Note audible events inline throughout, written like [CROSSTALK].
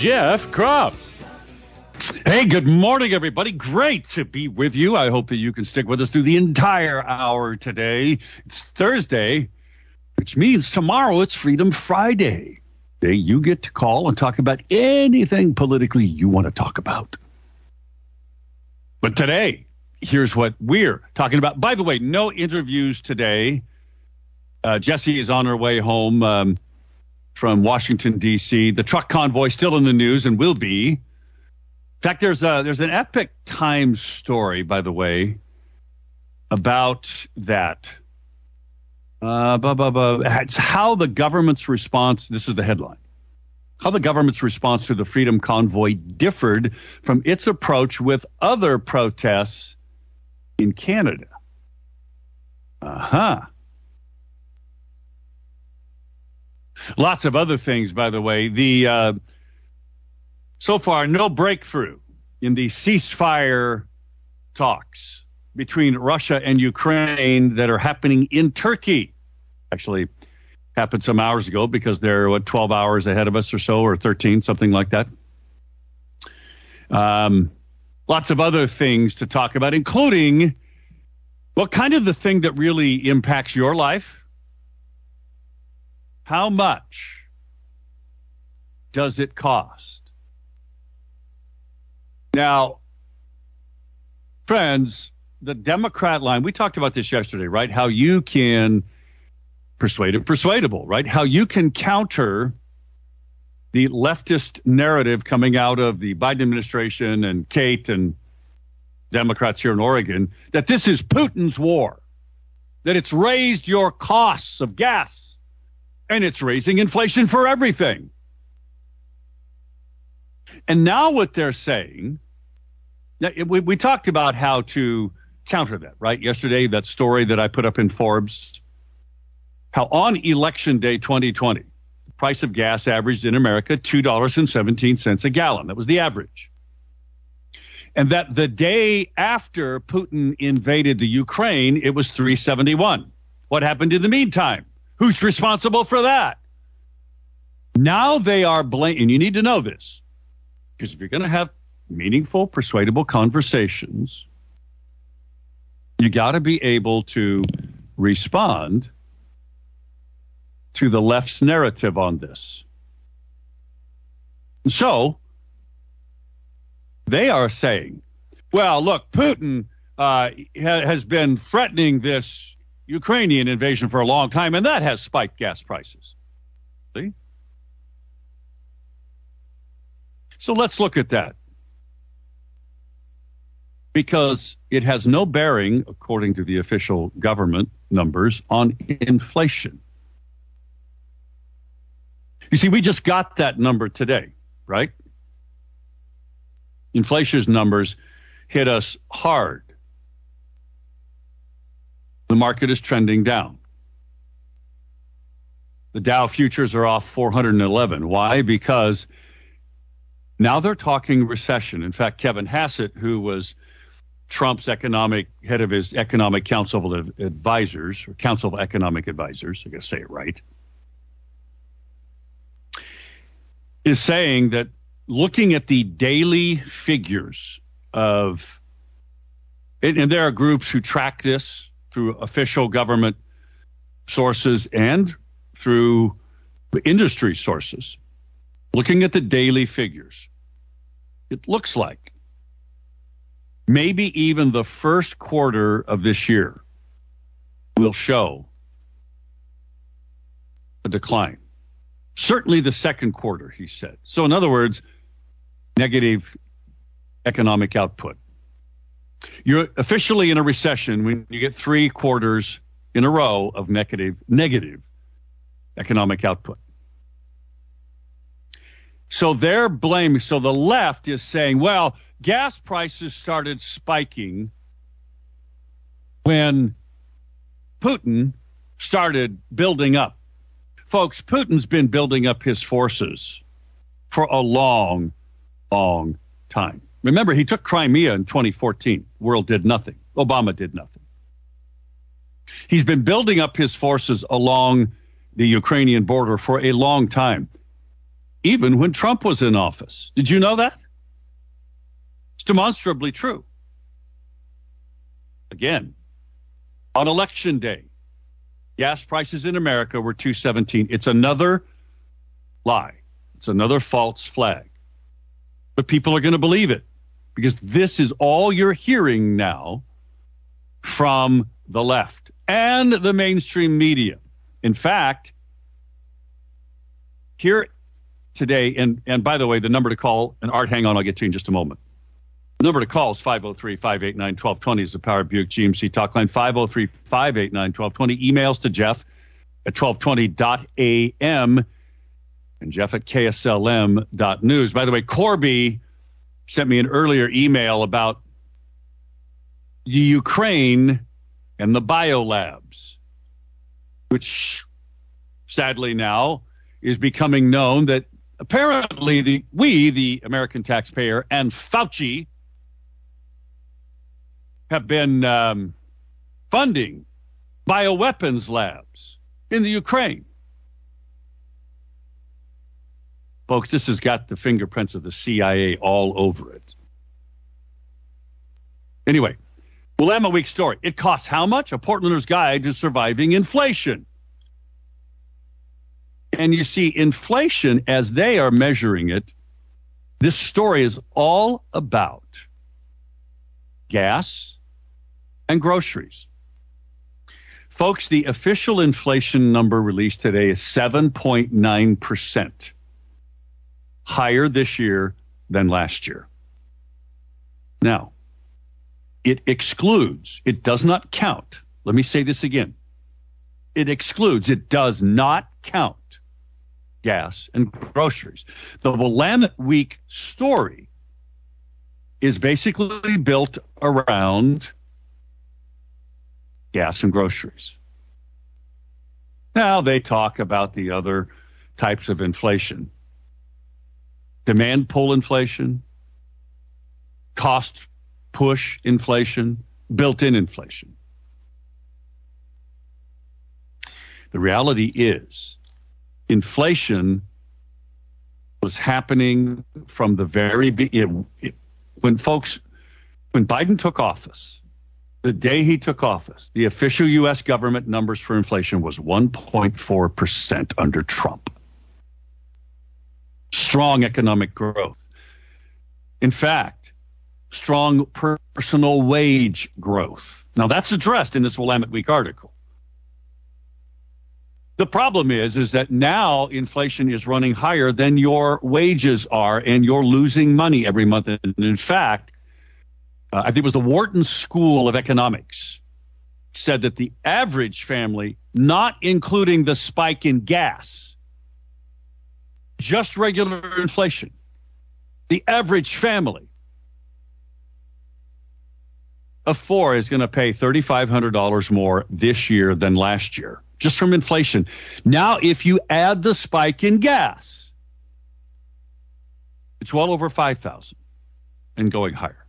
Jeff Kropf. Hey, good morning, everybody. Great to be with you. I hope that you can stick with us through the entire hour today. It's Thursday, which means tomorrow it's Freedom Friday. Day you get to call and talk about anything politically you want to talk about. But today, here's what we're talking about. By the way, no interviews today. Uh, Jesse is on her way home um, from Washington D.C. The truck convoy still in the news and will be. In fact, there's a there's an Epoch Times story, by the way, about that. Uh, blah, blah, blah. It's how the government's response. This is the headline. How the government's response to the Freedom Convoy differed from its approach with other protests in Canada. Uh huh. Lots of other things, by the way. The uh, so far no breakthrough in the ceasefire talks between Russia and Ukraine that are happening in Turkey. Actually, happened some hours ago because they're what 12 hours ahead of us or so, or 13, something like that. Um, lots of other things to talk about, including what kind of the thing that really impacts your life. How much does it cost? Now, friends, the Democrat line, we talked about this yesterday, right? How you can persuade it persuadable, right? How you can counter the leftist narrative coming out of the Biden administration and Kate and Democrats here in Oregon that this is Putin's war, that it's raised your costs of gas and it's raising inflation for everything. And now what they're saying, we, we talked about how to counter that, right? Yesterday, that story that I put up in Forbes, how on election day 2020, the price of gas averaged in America $2.17 a gallon. That was the average. And that the day after Putin invaded the Ukraine, it was 371. What happened in the meantime? Who's responsible for that? Now they are blaming, and you need to know this, because if you're going to have meaningful, persuadable conversations, you got to be able to respond to the left's narrative on this. So they are saying, well, look, Putin uh, ha- has been threatening this Ukrainian invasion for a long time, and that has spiked gas prices. See? So let's look at that. Because it has no bearing, according to the official government numbers, on inflation. You see, we just got that number today, right? Inflation's numbers hit us hard the market is trending down. The Dow futures are off 411. Why? Because now they're talking recession. In fact, Kevin Hassett, who was Trump's economic head of his economic council of advisors, or council of economic advisors, I guess say it right, is saying that looking at the daily figures of, and there are groups who track this, through official government sources and through industry sources, looking at the daily figures, it looks like maybe even the first quarter of this year will show a decline. Certainly the second quarter, he said. So, in other words, negative economic output. You're officially in a recession when you get three quarters in a row of negative negative economic output. So they're blaming, so the left is saying, well, gas prices started spiking when Putin started building up. Folks, Putin's been building up his forces for a long, long time. Remember, he took Crimea in 2014. World did nothing. Obama did nothing. He's been building up his forces along the Ukrainian border for a long time, even when Trump was in office. Did you know that? It's demonstrably true. Again, on election day, gas prices in America were 217. It's another lie. It's another false flag. But people are going to believe it because this is all you're hearing now from the left and the mainstream media. In fact, here today, and, and by the way, the number to call, and Art, hang on, I'll get to you in just a moment. The number to call is 503 589 1220 is the Power Buick GMC talk line 503 589 1220. Emails to Jeff at 1220.am and Jeff at KSLM.news. By the way, Corby sent me an earlier email about the Ukraine and the biolabs, which sadly now is becoming known that apparently the we, the American taxpayer, and Fauci have been um, funding bioweapons labs in the Ukraine. Folks, this has got the fingerprints of the CIA all over it. Anyway, Week story. It costs how much? A Portlander's Guide to Surviving Inflation. And you see, inflation, as they are measuring it, this story is all about gas and groceries. Folks, the official inflation number released today is 7.9%, higher this year than last year. Now, it excludes, it does not count. Let me say this again. It excludes, it does not count gas and groceries. The Willamette Week story is basically built around gas and groceries. Now they talk about the other types of inflation demand pull inflation, cost push inflation, built in inflation. The reality is, inflation was happening from the very beginning. When folks, when Biden took office, the day he took office, the official U.S. government numbers for inflation was 1.4% under Trump. Strong economic growth. In fact, strong personal wage growth. Now that's addressed in this Willamette Week article. The problem is, is that now inflation is running higher than your wages are, and you're losing money every month. And in fact, uh, I think it was the Wharton School of Economics said that the average family, not including the spike in gas, just regular inflation, the average family of four is going to pay $3,500 more this year than last year just from inflation. Now, if you add the spike in gas, it's well over 5,000 and going higher.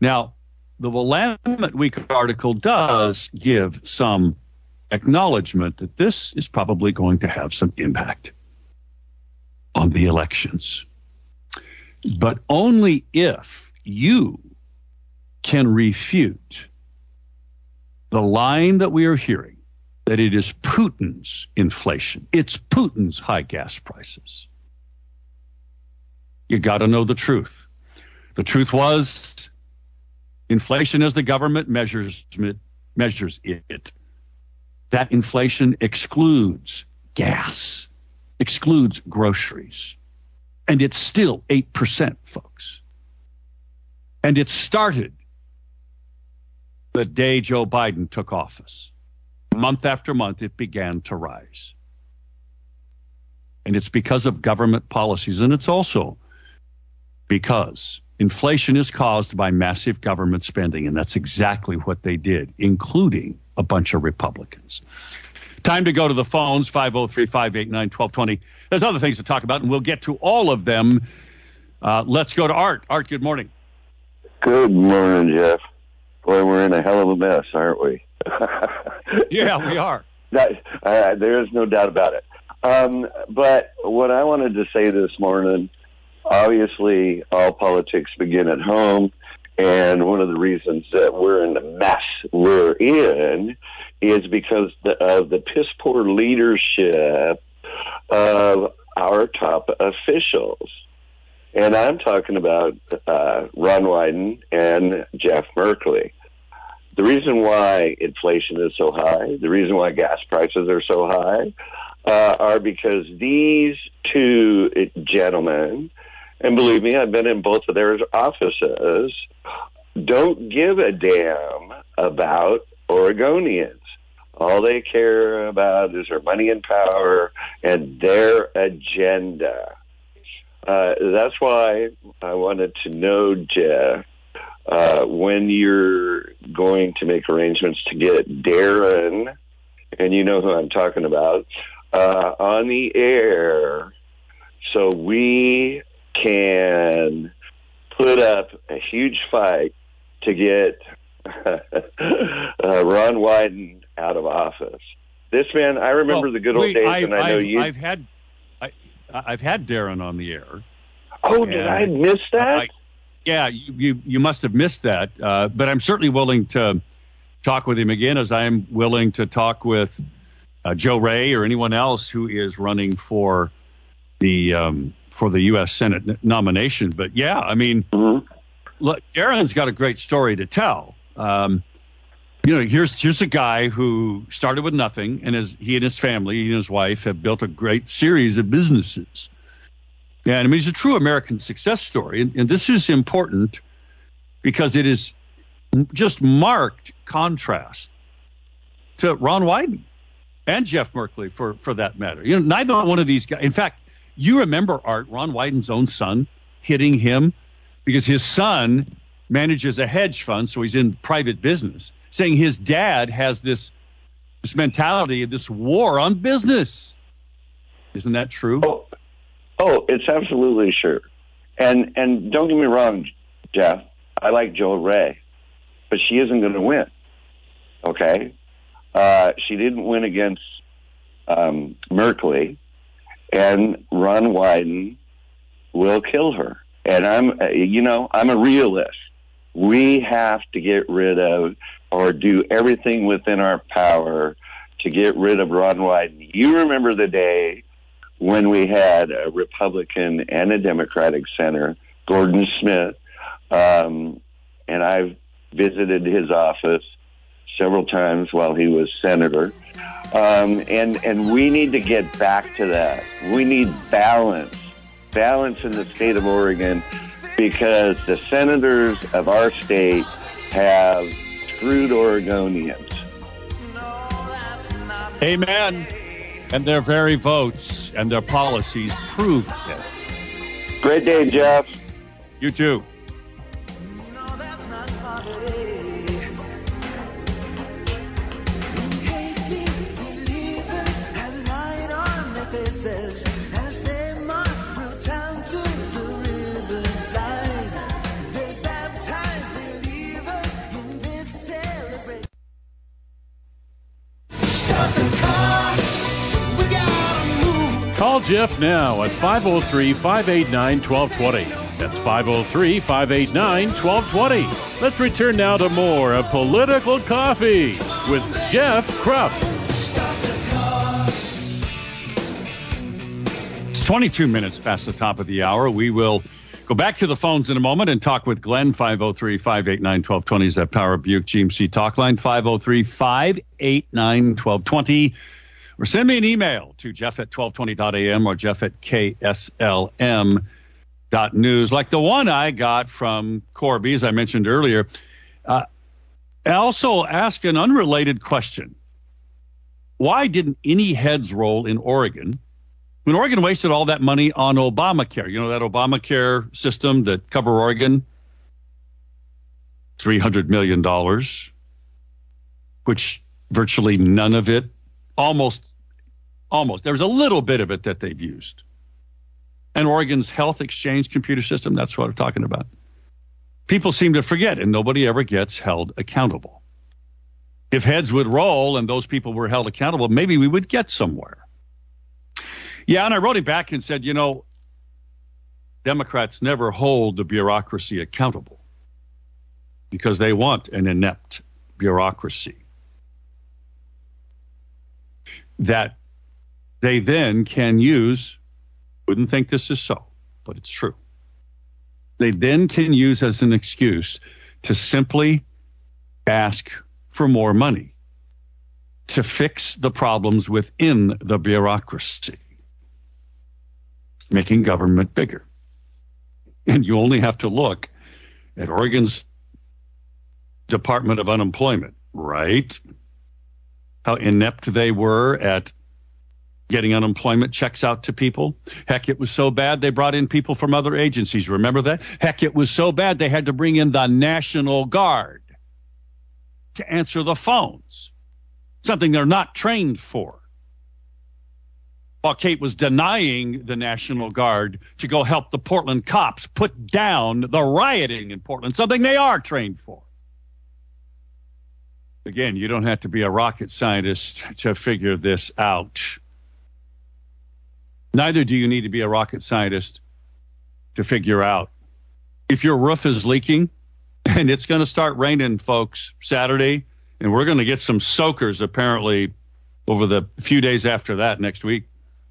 Now, the Willamette Week article does give some acknowledgement that this is probably going to have some impact on the elections. But only if you can refute the line that we are hearing that it is Putin's inflation, it's Putin's high gas prices. You got to know the truth. The truth was inflation as the government measures measures it. That inflation excludes gas, excludes groceries. And it's still 8%, folks. And it started the day Joe Biden took office. Month after month, it began to rise. And it's because of government policies. And it's also because inflation is caused by massive government spending. And that's exactly what they did, including a bunch of Republicans. Time to go to the phones, 503 589 1220. There's other things to talk about, and we'll get to all of them. Uh, let's go to Art. Art, good morning. Good morning, Jeff. Boy, we're in a hell of a mess, aren't we? [LAUGHS] [LAUGHS] Yeah, we are. that, uh, there is no doubt about it. Um, but what I wanted to say this morning, obviously, all politics begin at home. And one of the reasons that we're in the mess we're in is because of the piss poor leadership of our top officials. And I'm talking about uh, Ron Wyden and Jeff Merkley. The reason why inflation is so high, the reason why gas prices are so high, uh, are because these two gentlemen, and believe me, I've been in both of their offices, don't give a damn about Oregonians. All they care about is their money and power and their agenda. Uh, that's why I wanted to know, Jeff, uh, when you're going to make arrangements to get Darren, and you know who I'm talking about, uh, on the air so we can put up a huge fight to get [LAUGHS] uh, Ron Wyden out of office. This man, I remember Well, the good old we- days, I've, and I know I've, you. I've had, I, I've had Darren on the air. oh, did I miss that? I- yeah, you, you you must have missed that. Uh, but I'm certainly willing to talk with him again, as I am willing to talk with uh, Jo Rae or anyone else who is running for the um, for the U.S. Senate n- nomination. But yeah, I mean, Mhm. look, Darren's got a great story to tell. Um, you know, here's here's a guy who started with nothing, and his he and his family, he and his wife, have built a great series of businesses. Yeah, and I mean, it's a true American success story, and, and this is important because it is just marked contrast to Ron Wyden and Jeff Merkley, for for that matter. You know, neither one of these guys. In fact, you remember Art Ron Wyden's own son hitting him because his son manages a hedge fund, so he's in private business, saying his dad has this this mentality of this war on business. Isn't that true? Oh, oh, it's absolutely sure. And and don't get me wrong, Jeff. I like Jo Rae, but she isn't going to win. Okay, uh, she didn't win against um, Merkley, and Ron Wyden will kill her. And I'm, uh, you know, I'm a realist. We have to get rid of or do everything within our power to get rid of Ron Wyden. You remember the day when we had a Republican and a Democratic senator, Gordon Smith, um, and I've visited his office several times while he was senator. Um, and and we need to get back to that. We need balance, balance in the state of Oregon, because the senators of our state have screwed Oregonians. Amen. And their very votes and their policies prove it. Great day, Jeff. You too. Call Jeff now at 503 589 1220. That's 503 589 1220. Let's return now to more of Political Coffee with Jeff Kropf. It's 22 minutes past the top of the hour. We will go back to the phones in a moment and talk with Glenn, 503 589 1220 is that Power Buick GMC talk line, 503 589 1220. Or send me an email to jeff at 1220.am or jeff at kslm.news, like the one I got from Corby, as I mentioned earlier. Uh, I also ask an unrelated question. Why didn't any heads roll in Oregon When Oregon wasted all that money on Obamacare, you know that Obamacare system that cover Oregon, $300 million, which virtually none of it, almost, almost, there's a little bit of it that they've used. And Oregon's health exchange computer system, that's what I'm talking about. People seem to forget, and nobody ever gets held accountable. If heads would roll and those people were held accountable, maybe we would get somewhere. Yeah, and I wrote him back and said, you know, Democrats never hold the bureaucracy accountable because they want an inept bureaucracy that they then can use. Wouldn't think this is so, but it's true. They then can use as an excuse to simply ask for more money to fix the problems within the bureaucracy, making government bigger. And you only have to look at Oregon's Department of Unemployment, right? How inept they were at getting unemployment checks out to people. Heck, it was so bad they brought in people from other agencies. Remember that? Heck, it was so bad they had to bring in the National Guard to answer the phones, something they're not trained for. While Kate was denying the National Guard to go help the Portland cops put down the rioting in Portland, something they are trained for. Again, you don't have to be a rocket scientist to figure this out. Neither do you need to be a rocket scientist to figure out if your roof is leaking [LAUGHS] and it's going to start raining, folks, Saturday, and we're going to get some soakers apparently over the few days after that next week.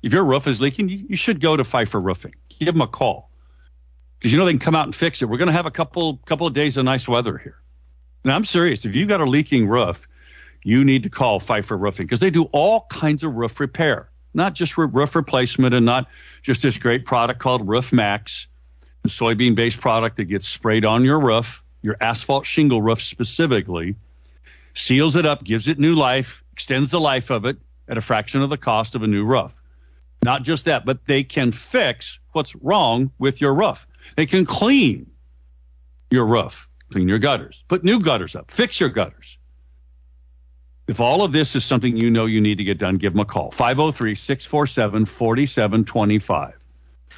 If your roof is leaking, you, you should go to Pfeifer Roofing. Give them a call because you know they can come out and fix it. We're going to have a couple couple of days of nice weather here. And I'm serious. If you've got a leaking roof, you need to call Pfeifer Roofing because they do all kinds of roof repair, not just roof replacement and not just this great product called Roof Max, the soybean based product that gets sprayed on your roof, your asphalt shingle roof specifically, seals it up, gives it new life, extends the life of it at a fraction of the cost of a new roof. Not just that, but they can fix what's wrong with your roof. They can clean your roof clean your gutters, put new gutters up, fix your gutters. If all of this is something you know you need to get done, give them a call. 503 647 4725.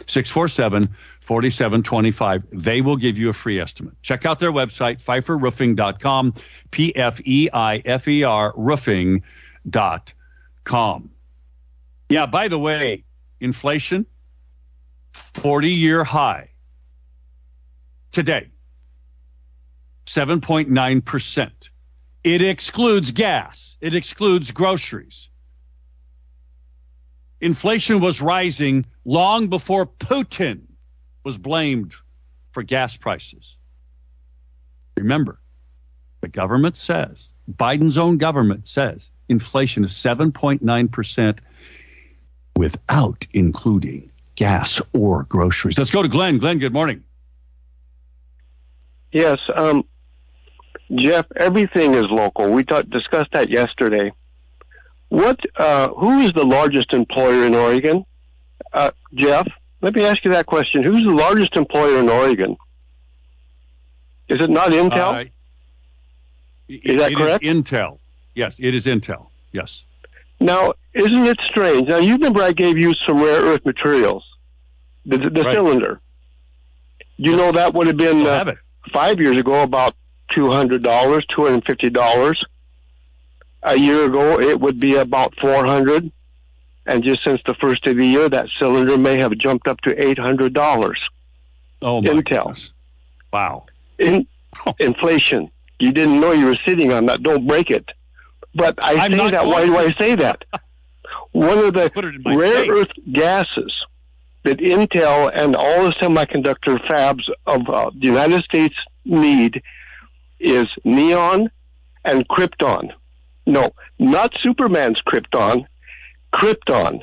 647 4725. They will give you a free estimate. Check out their website, pfeiferroofing.com, P F E I F E R roofing.com. Yeah, by the way, inflation, 40 year high today. 7.9%. It excludes gas. It excludes groceries. Inflation was rising long before Putin was blamed for gas prices. Remember, the government says, Biden's own government says, inflation is 7.9% without including gas or groceries. Let's go to Glenn. Glenn, good morning. Yes, um, Jeff, everything is local. We talk, discussed that yesterday. What? Uh, who is the largest employer in Oregon? Uh, Jeff, let me ask you that question. Who's the largest employer in Oregon? Is it not Intel? Uh, Is that it correct? Intel. Yes, it is Intel. Yes. now, isn't it strange? Now, you remember I gave you some rare earth materials, the, the Right. cylinder. You know that would have been uh, have five years ago about two hundred dollars, two hundred and fifty dollars. A year ago, it would be about four hundred, and just since the first of the year, that cylinder may have jumped up to eight hundred dollars. Oh my Intel. goodness. Wow. In inflation, you didn't know you were sitting on that. Don't break it. But I I'm say that. Why do I say that? [LAUGHS] One of the Put it in my rare safe. earth gases that Intel and all the semiconductor fabs of uh, the United States need is neon and krypton. No, not Superman's krypton, krypton.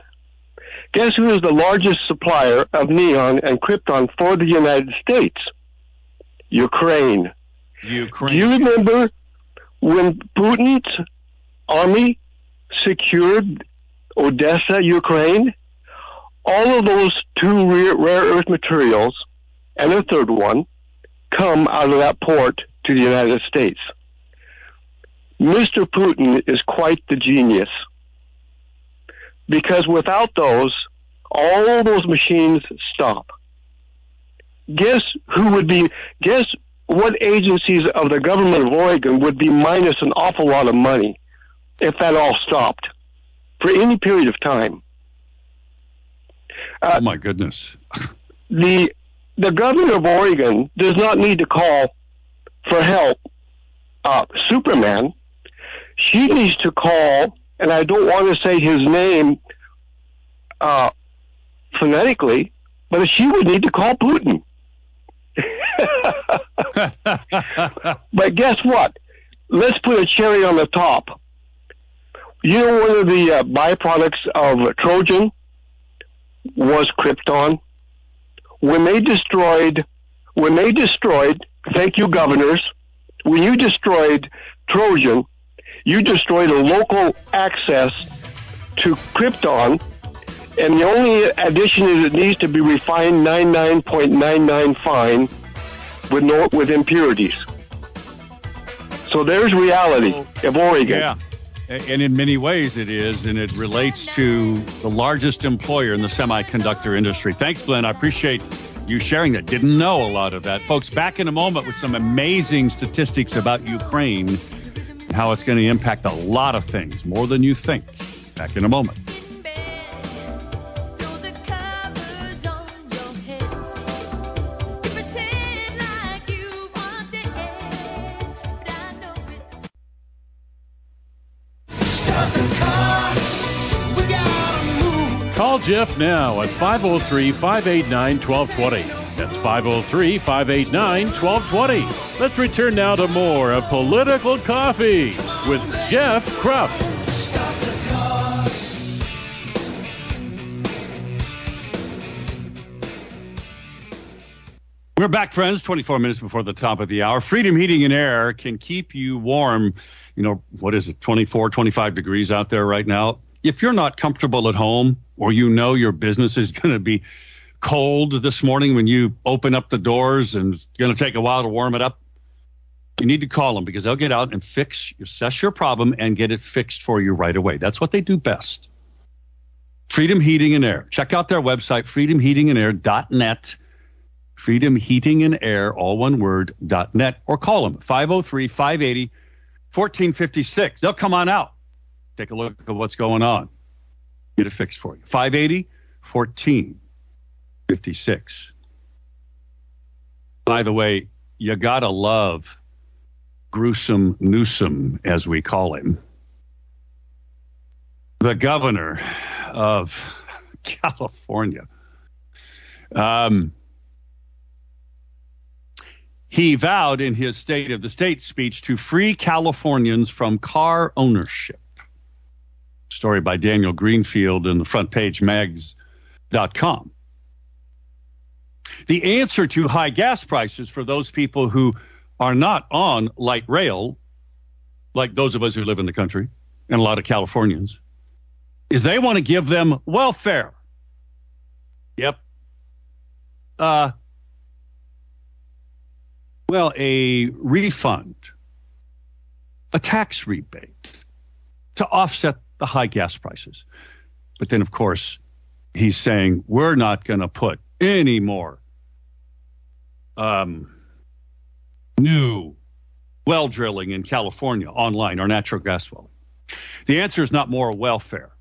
Guess who is the largest supplier of neon and krypton for the United States? Ukraine. Ukraine. Do you remember when Putin's army secured Odessa, Ukraine? all of those two rare, rare earth materials and a third one come out of that port to the United States. Mr. Putin is quite the genius because without those, all those machines stop. Guess who would be, guess what agencies of the government of Oregon would be minus an awful lot of money if that all stopped for any period of time? oh my goodness. [LAUGHS] the the governor of Oregon does not need to call for help uh, Superman. She needs to call, and I don't want to say his name uh, phonetically, but she would need to call Putin. [LAUGHS] but guess what? Let's put a cherry on the top. You know, one of the uh, byproducts of Trojan was Krypton. When they destroyed, when they destroyed, thank you, governors, when you destroyed Trojan, you destroyed a local access to Krypton, and the only addition is it needs to be refined 99.99 fine with no with impurities. So there's reality of Oregon. Yeah. And in many ways it is, and it relates to the largest employer in the semiconductor industry. Thanks, Glenn. I appreciate you sharing that. Didn't know a lot of that. Folks, back in a moment with some amazing statistics about Ukraine and how it's going to impact a lot of things, more than you think. Back in a moment. Throw the covers Call Jeff now at 503 589 1220. That's 503 589 1220. Let's return now to more of Political Coffee with Jeff Kropf. We're back, friends. 24 minutes before the top of the hour. Freedom Heating and Air can keep you warm. You know, what is it, 24, 25 degrees out there right now? If you're not comfortable at home or you know your business is going to be cold this morning when you open up the doors and it's going to take a while to warm it up, you need to call them because they'll get out and fix, assess your problem and get it fixed for you right away. That's what they do best. Freedom Heating and Air. Check out their website, freedomheatingandair.net freedom heating and air all one word dot net or call them 503-580 1456 they'll come on out take a look at what's going on get it fixed for you. 580 1456 by the way you gotta love gruesome newsom as we call him. The governor of [LAUGHS] california. Um, he vowed in his State of the State speech to free Californians from car ownership. Story by Daniel Greenfield in the front page mags.com. The answer to high gas prices for those people who are not on light rail, like those of us who live in the country and a lot of Californians, is they want to give them welfare. Yep. Uh, well, a refund, a tax rebate to offset the high gas prices. But then, of course, he's saying we're not going to put any more um, new well drilling in California online or natural gas well. The answer is not more welfare.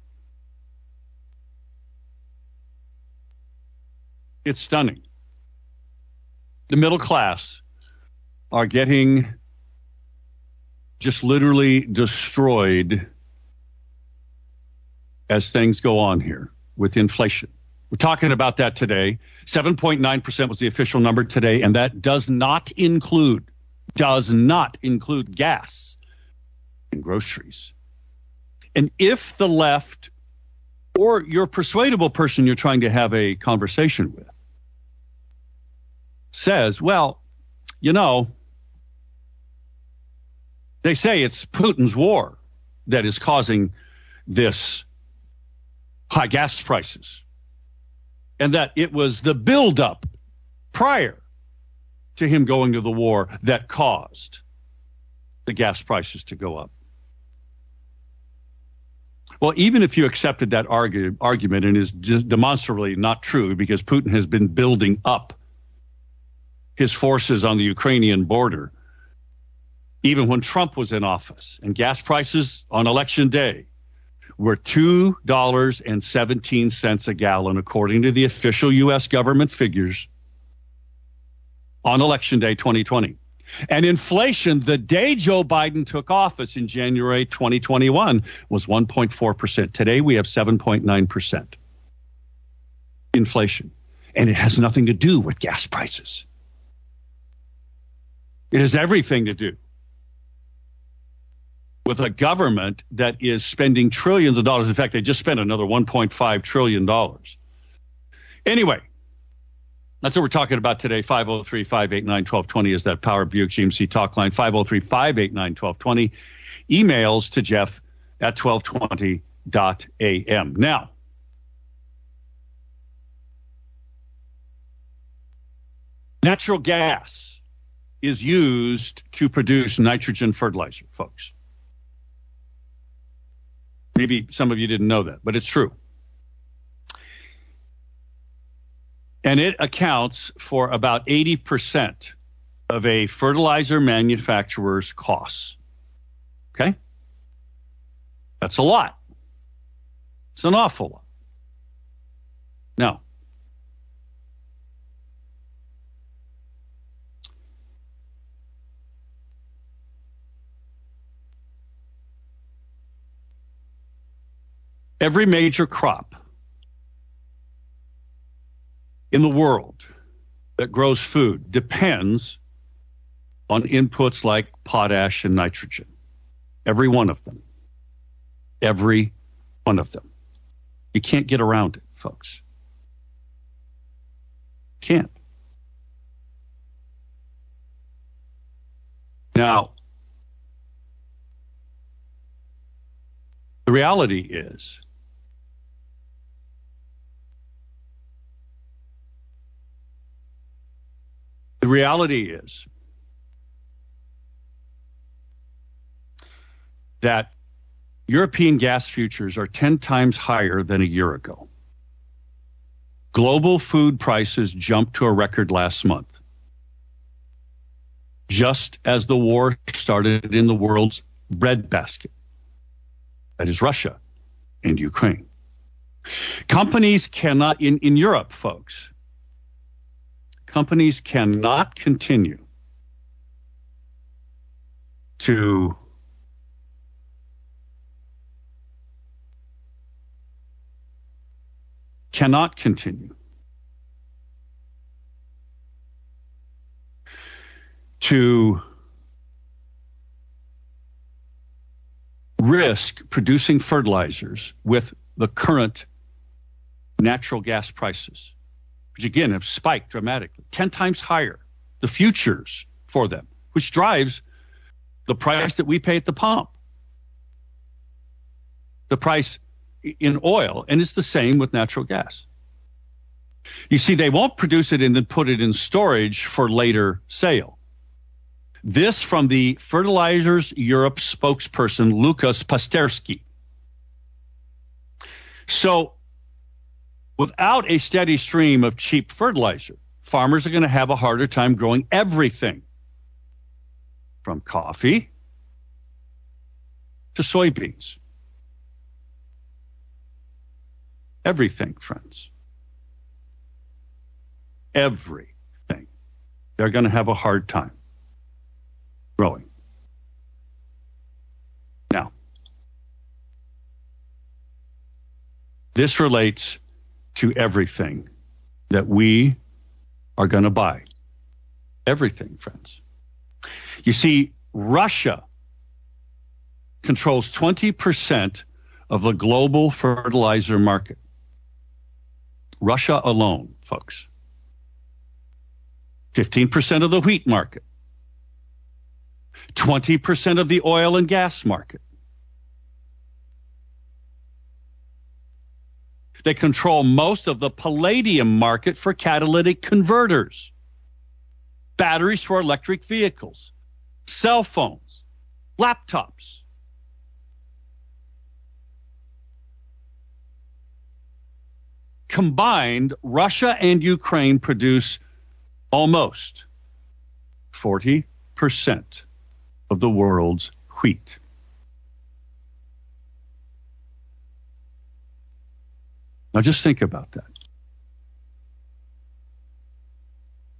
It's stunning. The middle class are getting just literally destroyed as things go on here with inflation. We're talking about that today. 7.9% was the official number today, and that does not include, does not include gas and groceries. And if the left or your persuadable person you're trying to have a conversation with says, well, you know, they say it's Putin's war that is causing this high gas prices. and that it was the buildup prior to him going to the war that caused the gas prices to go up. Well, even if you accepted that argu- argument and is demonstrably not true because Putin has been building up his forces on the Ukrainian border, even when Trump was in office, and gas prices on election day were $2.17 a gallon, according to the official U.S. government figures on election day 2020. And inflation the day Joe Biden took office in January 2021 was 1.4%. Today we have 7.9% inflation. And it has nothing to do with gas prices. It has everything to do with a government that is spending trillions of dollars. In fact, they just spent another $1.5 trillion. Anyway, that's what we're talking about today. 503 589 1220 is that Power Buick GMC talk line. 503 589 1220. Emails to Jeff at 1220.am. Now, natural gas is used to produce nitrogen fertilizer, folks. Maybe some of you didn't know that, but it's true. And it accounts for about 80% of a fertilizer manufacturer's costs. Okay? That's a lot. It's an awful lot. Now, every major crop in the world that grows food depends on inputs like potash and nitrogen. Every one of them. Every one of them. You can't get around it, folks. Can't. Now, the reality is reality is that European gas futures are 10 times higher than a year ago. Global food prices jumped to a record last month. Just as the war started in the world's breadbasket, that is Russia and Ukraine. Companies cannot, in, in Europe, folks, companies cannot continue to cannot continue to risk producing fertilizers with the current natural gas prices which again have spiked dramatically, 10 times higher, the futures for them, which drives the price that we pay at the pump. The price in oil, and it's the same with natural gas. You see, they won't produce it and then put it in storage for later sale. This from the Fertilizers Europe spokesperson, Lukas Pasterski. So Without a steady stream of cheap fertilizer, farmers are going to have a harder time growing everything from coffee to soybeans. Everything, friends. Everything. They're going to have a hard time growing. Now, this relates to everything that we are going to buy. Everything, friends. You see, Russia controls 20% of the global fertilizer market. Russia alone, folks. 15% of the wheat market. 20% of the oil and gas market. They control most of the palladium market for catalytic converters, batteries for electric vehicles, cell phones, laptops. Combined, Russia and Ukraine produce almost 40% of the world's wheat. Now just think about that.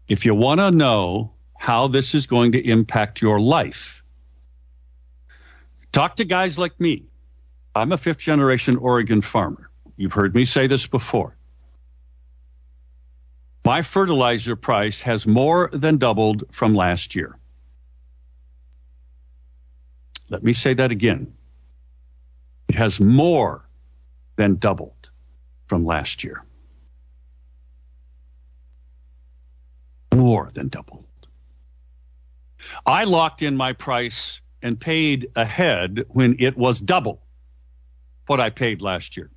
If you want to know how this is going to impact your life, talk to guys like me. I'm a fifth generation Oregon farmer. You've heard me say this before. My fertilizer price has more than doubled from last year. Let me say that again. It has more than doubled from last year. More than doubled. I locked in my price and paid ahead when it was double what I paid last year.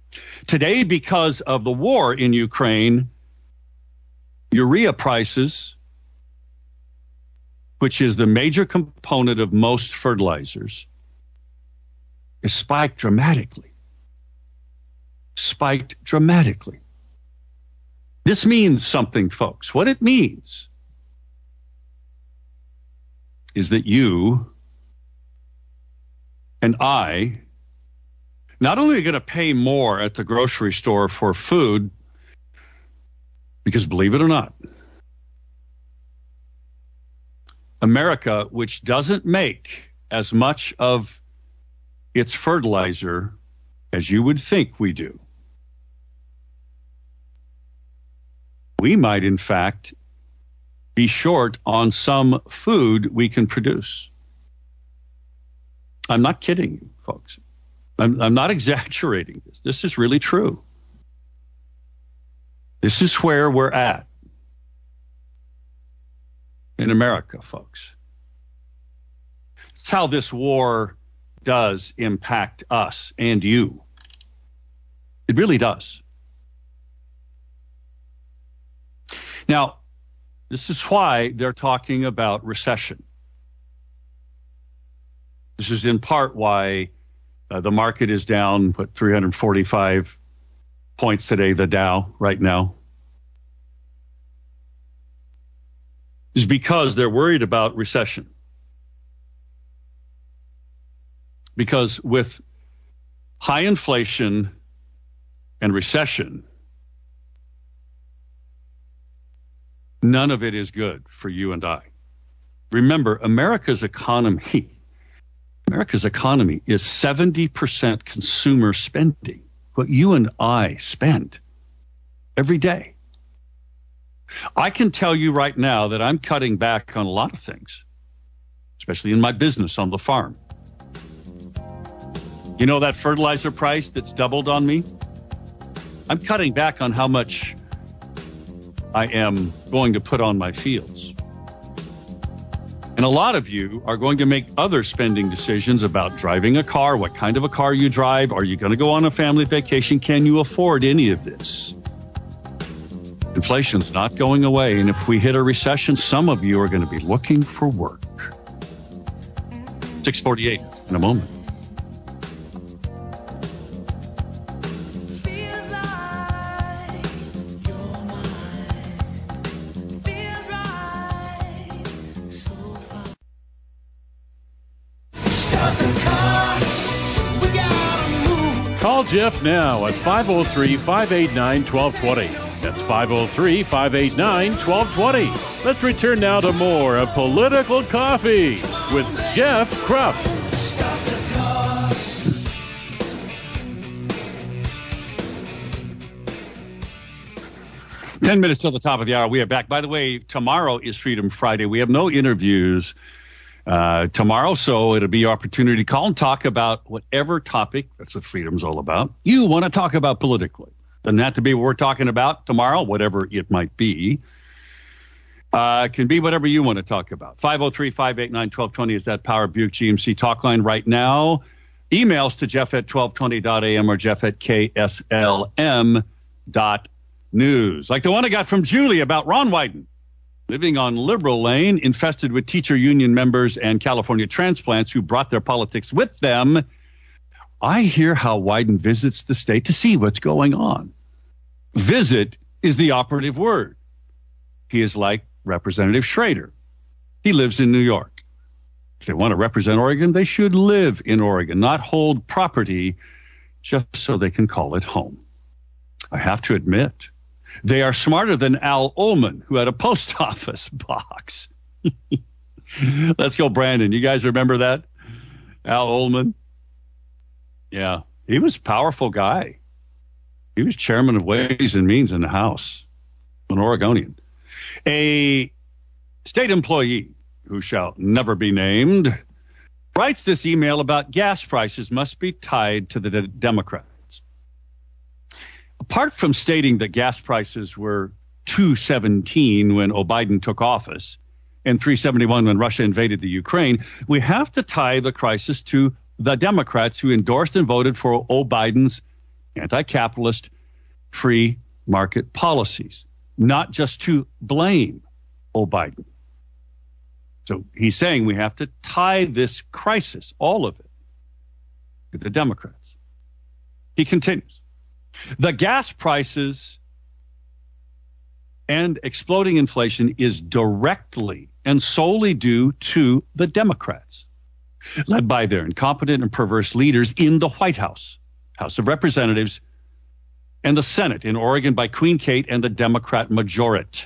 Today, because of the war in Ukraine, urea prices, which is the major component of most fertilizers, spiked dramatically. Spiked dramatically. This means something, folks. What it means is that you and I not only are going to pay more at the grocery store for food, because believe it or not, America, which doesn't make as much of its fertilizer as you would think we do, we might in fact be short on some food we can produce. I'm not kidding you, folks. I'm, I'm not [LAUGHS] exaggerating this. This is really true. This is where we're at in America, folks. It's how this war does impact us and you. It really does. Now, this is why they're talking about recession. This is in part why uh, the market is down, what, 345 points today, the Dow right now. Is because they're worried about recession. Because with high inflation and recession, none of it is good for you and I. Remember, America's economy America's economy is 70% consumer spending, what you and I spend every day. I can tell you right now that I'm cutting back on a lot of things, especially in my business on the farm. You know that fertilizer price that's doubled on me? I'm cutting back on how much I am going to put on my fields. And a lot of you are going to make other spending decisions about driving a car, what kind of a car you drive. Are you going to go on a family vacation? Can you afford any of this? Inflation's not going away. And if we hit a recession, some of you are going to be looking for work. 648 in a moment. Call Jeff now at 503 589 1220. That's 503 589 1220. Let's return now to more of Political Coffee with Jeff Kropf. 10 minutes till the top of the hour. We are back. By the way, tomorrow is Freedom Friday. We have no interviews uh, tomorrow, so it'll be your opportunity to call and talk about whatever topic, that's what freedom's all about, you want to talk about politically. Doesn't have to be what we're talking about tomorrow, whatever it might be. Uh, can be whatever you want to talk about. 503 589 1220 is that Power Buick GMC talk line right now. Emails to Jeff at 1220.am or Jeff at KSLM dot news, like the one I got from Julie about Ron Wyden. Living on Liberal Lane, infested with teacher union members and California transplants who brought their politics with them, I hear how Wyden visits the state to see what's going on. Visit is the operative word. He is like Representative Schrader. He lives in New York. If they want to represent Oregon, they should live in Oregon, not hold property just so they can call it home. I have to admit, they are smarter than Al Ullman, who had a post [LAUGHS] office box. [LAUGHS] Let's go, Brandon. You guys remember that? Al Ullman? Yeah, he was a powerful guy. He was chairman of Ways and Means in the House, an Oregonian. A state employee who shall never be named writes this email about gas prices must be tied to the de- Democrats. Apart from stating that gas prices were 217 when O'Biden took office and 371 when Russia invaded the Ukraine, we have to tie the crisis to the Democrats who endorsed and voted for O'Biden's anti-capitalist free market policies, not just to blame O'Biden. So he's saying we have to tie this crisis, all of it, to the Democrats. He continues. The gas prices and exploding inflation is directly and solely due to the Democrats, led by their incompetent and perverse leaders in the White House, House of Representatives, and the Senate in Oregon by Queen Kate and the Democrat majority.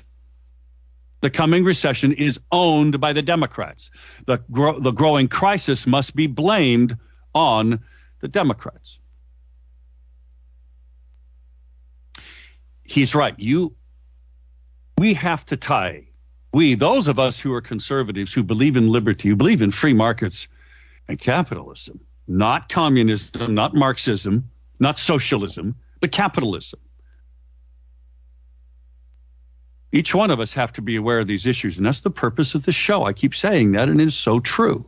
The coming recession is owned by the Democrats. The, gro- the growing crisis must be blamed on the Democrats. He's right. You, we have to tie, we, those of us who are conservatives, who believe in liberty, who believe in free markets and capitalism, not communism, not Marxism, not socialism, but capitalism. Each one of us have to be aware of these issues, and that's the purpose of this show. I keep saying that, and it is so true.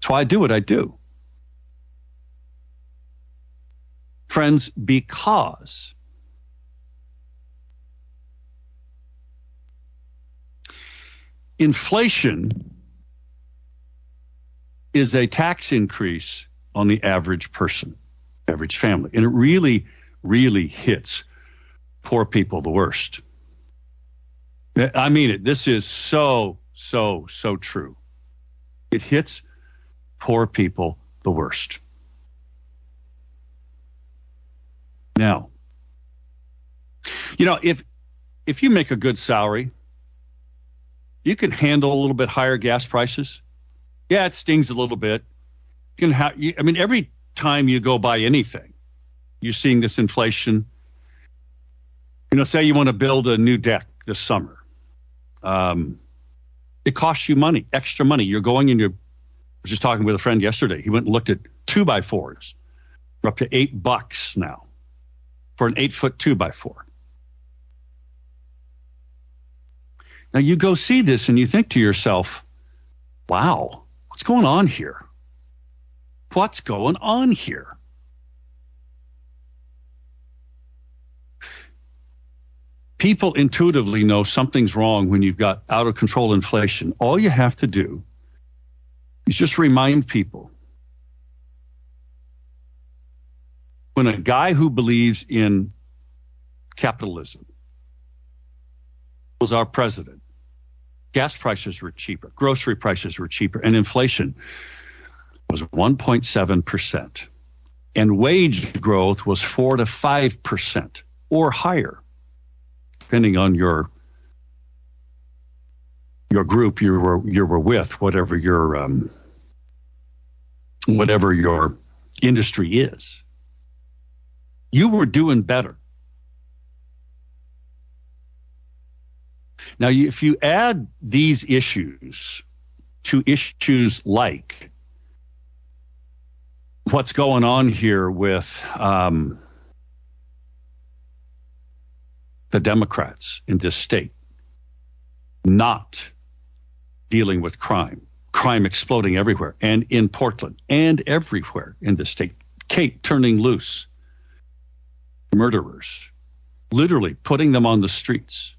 That's why I do what I do. Friends, because inflation is a tax increase on the average person, average family, and it really, really hits poor people the worst. I mean it. This is so, so, so true. It hits poor people the worst. Now, you know, if if you make a good salary, you can handle a little bit higher gas prices. Yeah, it stings a little bit. You can have. I mean, every time you go buy anything, you're seeing this inflation. You know, say you want to build a new deck this summer um, it costs you money, extra money. You're going and you're, I was just talking with a friend yesterday. He went and looked at two by fours. We're up to eight bucks now for an eight foot two by four. Now you go see this and you think to yourself, wow, what's going on here? What's going on here? people intuitively know something's wrong when you've got out of control inflation. All you have to do is just remind people when a guy who believes in capitalism was our president, gas prices were cheaper, grocery prices were cheaper, and inflation was 1.7%. And wage growth was 4 to 5% or higher depending on your your group you were you were with, whatever your um, whatever your industry is. You were doing better. Now, if you add these issues to issues like what's going on here with um, the Democrats in this state not dealing with crime, crime exploding everywhere, and in Portland, and everywhere in the state. Kate turning loose murderers, literally putting them on the streets,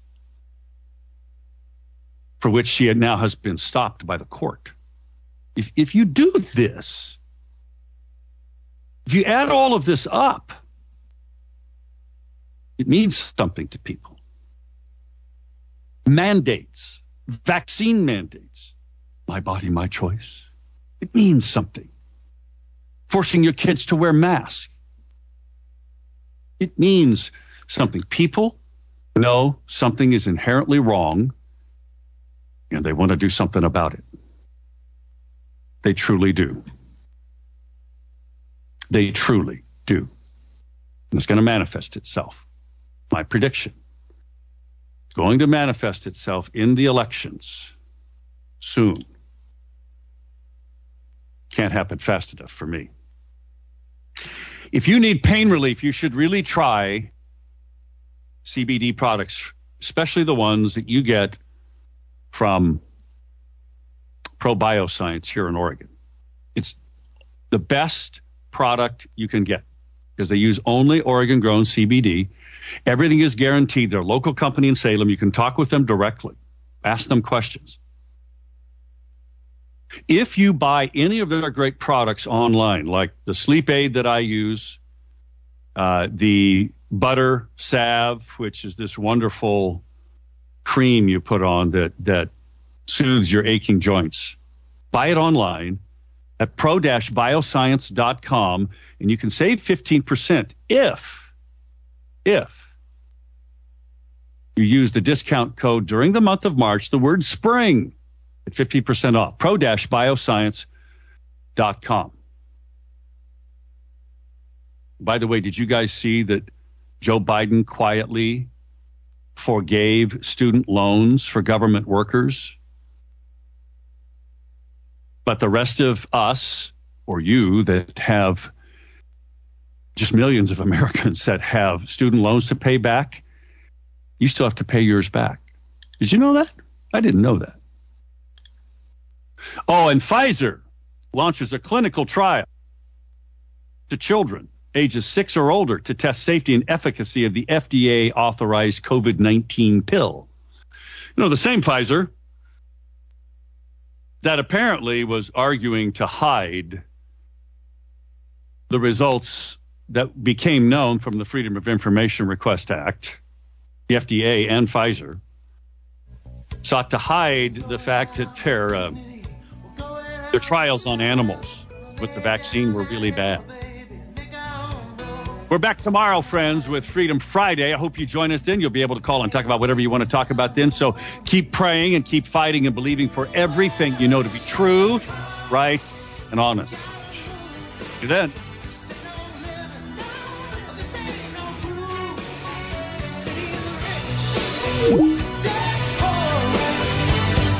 for which she now has been stopped by the court. If, if you do this, if you add all of this up, it means something to people. Mandates, vaccine mandates, my body, my choice. It means something. Forcing your kids to wear masks. It means something. People know something is inherently wrong and they want to do something about it. They truly do. They truly do. And it's going to manifest itself. My prediction. Going to manifest itself in the elections soon. Can't happen fast enough for me. If you need pain relief, you should really try CBD products, especially the ones that you get from Pro Bioscience here in Oregon. It's the best product you can get because they use only Oregon grown CBD. Everything is guaranteed. They're a local company in Salem. You can talk with them directly, ask them questions. If you buy any of their great products online, like the sleep aid that I use, uh, the butter salve, which is this wonderful cream you put on that that soothes your aching joints. Buy it online at pro-bioscience.com and you can save 15% if if you use the discount code during the month of March, the word spring at 15% off. Pro-bioscience.com. By the way, did you guys see that Joe Biden quietly forgave student loans for government workers? But the rest of us, or you, that have just millions of [LAUGHS] Americans that have student loans to pay back, you still have to pay yours back. Did you know that? I didn't know that. Oh, and Pfizer launches a clinical trial to children ages six or older to test safety and efficacy of the FDA authorized COVID 19 pill. You know, the same Pfizer that apparently was arguing to hide the results that became known from the Freedom of Information Request Act, the FDA and Pfizer sought to hide the fact that their uh, their trials on animals with the vaccine were really bad. We're back tomorrow, friends, with Freedom Friday. I hope you join us then. You'll be able to call and talk about whatever you want to talk about then. So keep praying and keep fighting and believing for everything you know to be true, right, and honest. See you then.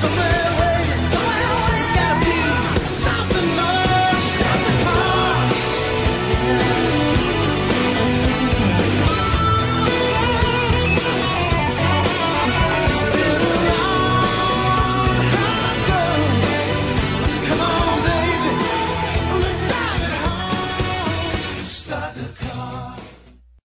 Somewhere